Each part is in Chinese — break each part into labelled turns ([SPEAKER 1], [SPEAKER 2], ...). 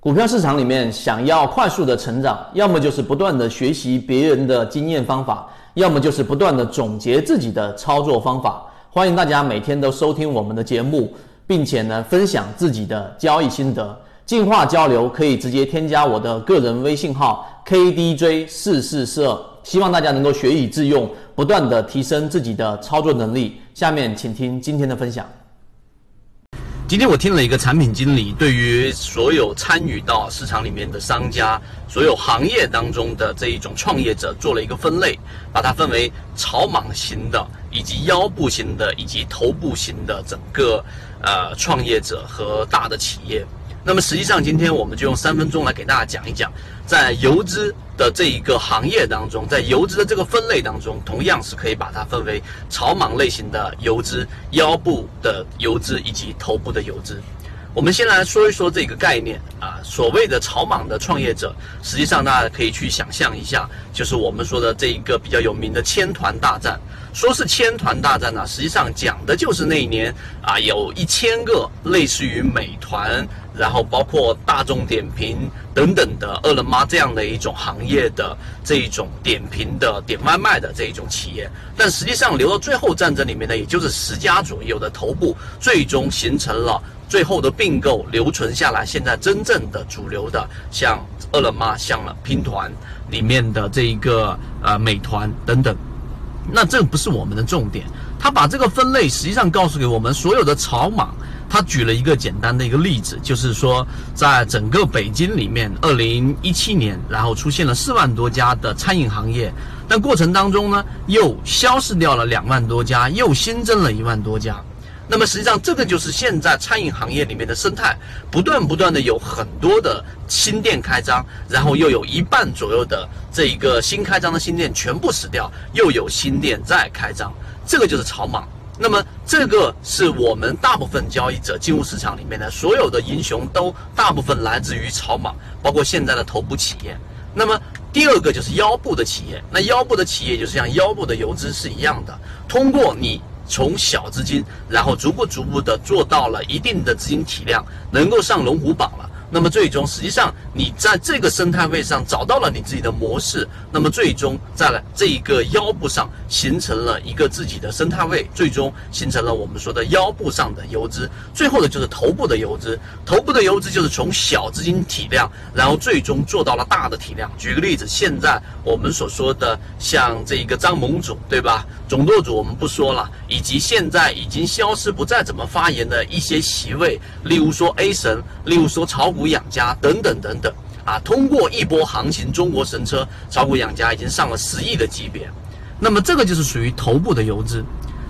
[SPEAKER 1] 股票市场里面，想要快速的成长，要么就是不断的学习别人的经验方法，要么就是不断的总结自己的操作方法。欢迎大家每天都收听我们的节目，并且呢分享自己的交易心得，进化交流可以直接添加我的个人微信号 KDJ 四四四二。希望大家能够学以致用，不断的提升自己的操作能力。下面请听今天的分享。
[SPEAKER 2] 今天我听了一个产品经理对于所有参与到市场里面的商家，所有行业当中的这一种创业者做了一个分类，把它分为草莽型的，以及腰部型的，以及头部型的整个呃创业者和大的企业。那么实际上，今天我们就用三分钟来给大家讲一讲，在游资的这一个行业当中，在游资的这个分类当中，同样是可以把它分为草莽类型的游资、腰部的游资以及头部的游资。我们先来说一说这个概念啊，所谓的草莽的创业者，实际上大家可以去想象一下，就是我们说的这一个比较有名的千团大战。说是千团大战呢，实际上讲的就是那一年啊，有一千个类似于美团，然后包括大众点评等等的饿了么这样的一种行业的这一种点评的点外卖的这一种企业，但实际上留到最后战争里面呢，也就是十家左右的头部，最终形成了最后的并购，留存下来现在真正的主流的，像饿了么、像了拼团里面的这一个呃美团等等。那这不是我们的重点，他把这个分类实际上告诉给我们所有的草莽。他举了一个简单的一个例子，就是说，在整个北京里面，二零一七年，然后出现了四万多家的餐饮行业，但过程当中呢，又消失掉了两万多家，又新增了一万多家。那么实际上，这个就是现在餐饮行业里面的生态，不断不断的有很多的新店开张，然后又有一半左右的这一个新开张的新店全部死掉，又有新店再开张，这个就是草莽。那么这个是我们大部分交易者进入市场里面的所有的英雄，都大部分来自于草莽，包括现在的头部企业。那么第二个就是腰部的企业，那腰部的企业就是像腰部的游资是一样的，通过你。从小资金，然后逐步逐步的做到了一定的资金体量，能够上龙虎榜了。那么最终，实际上你在这个生态位上找到了你自己的模式，那么最终在了这一个腰部上形成了一个自己的生态位，最终形成了我们说的腰部上的游资。最后的就是头部的游资，头部的游资就是从小资金体量，然后最终做到了大的体量。举个例子，现在我们所说的像这一个张盟主，对吧？总舵主我们不说了，以及现在已经消失不再怎么发言的一些席位，例如说 A 神，例如说炒股。股养家等等等等啊，通过一波行情，中国神车炒股养家已经上了十亿的级别，那么这个就是属于头部的游资。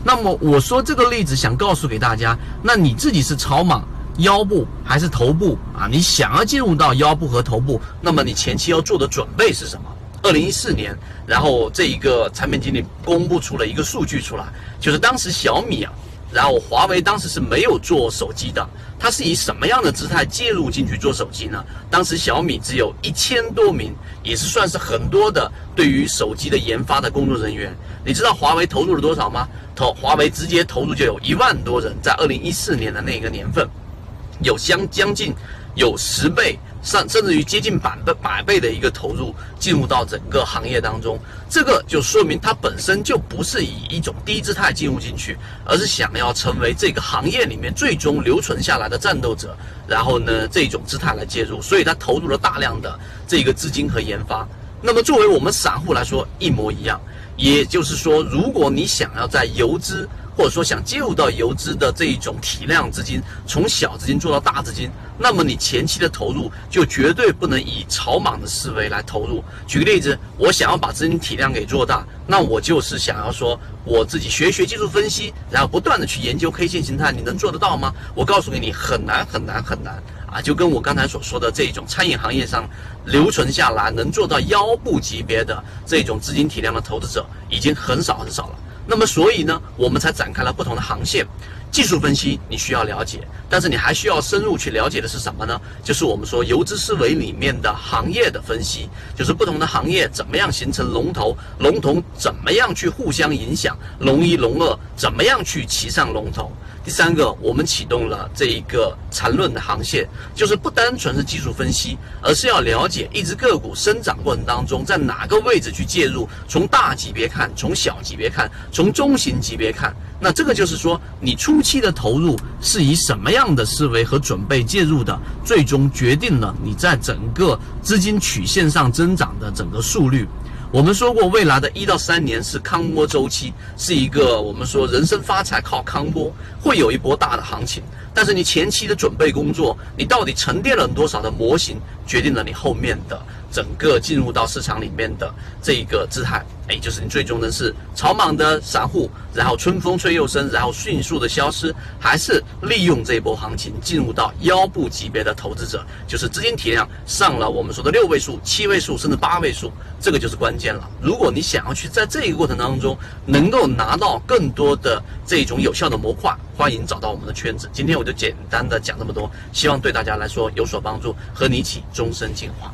[SPEAKER 2] 那么我说这个例子想告诉给大家，那你自己是草莽腰部还是头部啊？你想要进入到腰部和头部，那么你前期要做的准备是什么？二零一四年，然后这一个产品经理公布出了一个数据出来，就是当时小米啊。然后华为当时是没有做手机的，它是以什么样的姿态介入进去做手机呢？当时小米只有一千多名，也是算是很多的对于手机的研发的工作人员。你知道华为投入了多少吗？投华为直接投入就有一万多人，在二零一四年的那个年份，有相将近有十倍。甚甚至于接近百倍百倍的一个投入进入到整个行业当中，这个就说明它本身就不是以一种低姿态进入进去，而是想要成为这个行业里面最终留存下来的战斗者。然后呢，这种姿态来介入，所以他投入了大量的这个资金和研发。那么作为我们散户来说，一模一样。也就是说，如果你想要在游资或者说想进入到游资的这一种体量资金，从小资金做到大资金，那么你前期的投入就绝对不能以草莽的思维来投入。举个例子，我想要把资金体量给做大，那我就是想要说我自己学学技术分析，然后不断的去研究 K 线形态，你能做得到吗？我告诉给你，很难很难很难啊！就跟我刚才所说的这种餐饮行业上留存下来能做到腰部级别的这种资金体量的投资者，已经很少很少了。那么，所以呢，我们才展开了不同的航线。技术分析你需要了解，但是你还需要深入去了解的是什么呢？就是我们说游资思维里面的行业的分析，就是不同的行业怎么样形成龙头，龙头怎么样去互相影响，龙一龙二怎么样去骑上龙头。第三个，我们启动了这一个缠论的航线，就是不单纯是技术分析，而是要了解一只个股生长过程当中，在哪个位置去介入，从大级别看，从小级别看，从中型级别看，那这个就是说，你初期的投入是以什么样的思维和准备介入的，最终决定了你在整个资金曲线上增长的整个速率。我们说过，未来的一到三年是康波周期，是一个我们说人生发财靠康波，会有一波大的行情。但是你前期的准备工作，你到底沉淀了多少的模型，决定了你后面的。整个进入到市场里面的这一个姿态，哎，就是你最终呢是草莽的散户，然后春风吹又生，然后迅速的消失，还是利用这一波行情进入到腰部级别的投资者，就是资金体量上了我们说的六位数、七位数甚至八位数，这个就是关键了。如果你想要去在这个过程当中能够拿到更多的这种有效的模块，欢迎找到我们的圈子。今天我就简单的讲这么多，希望对大家来说有所帮助，和你一起终身进化。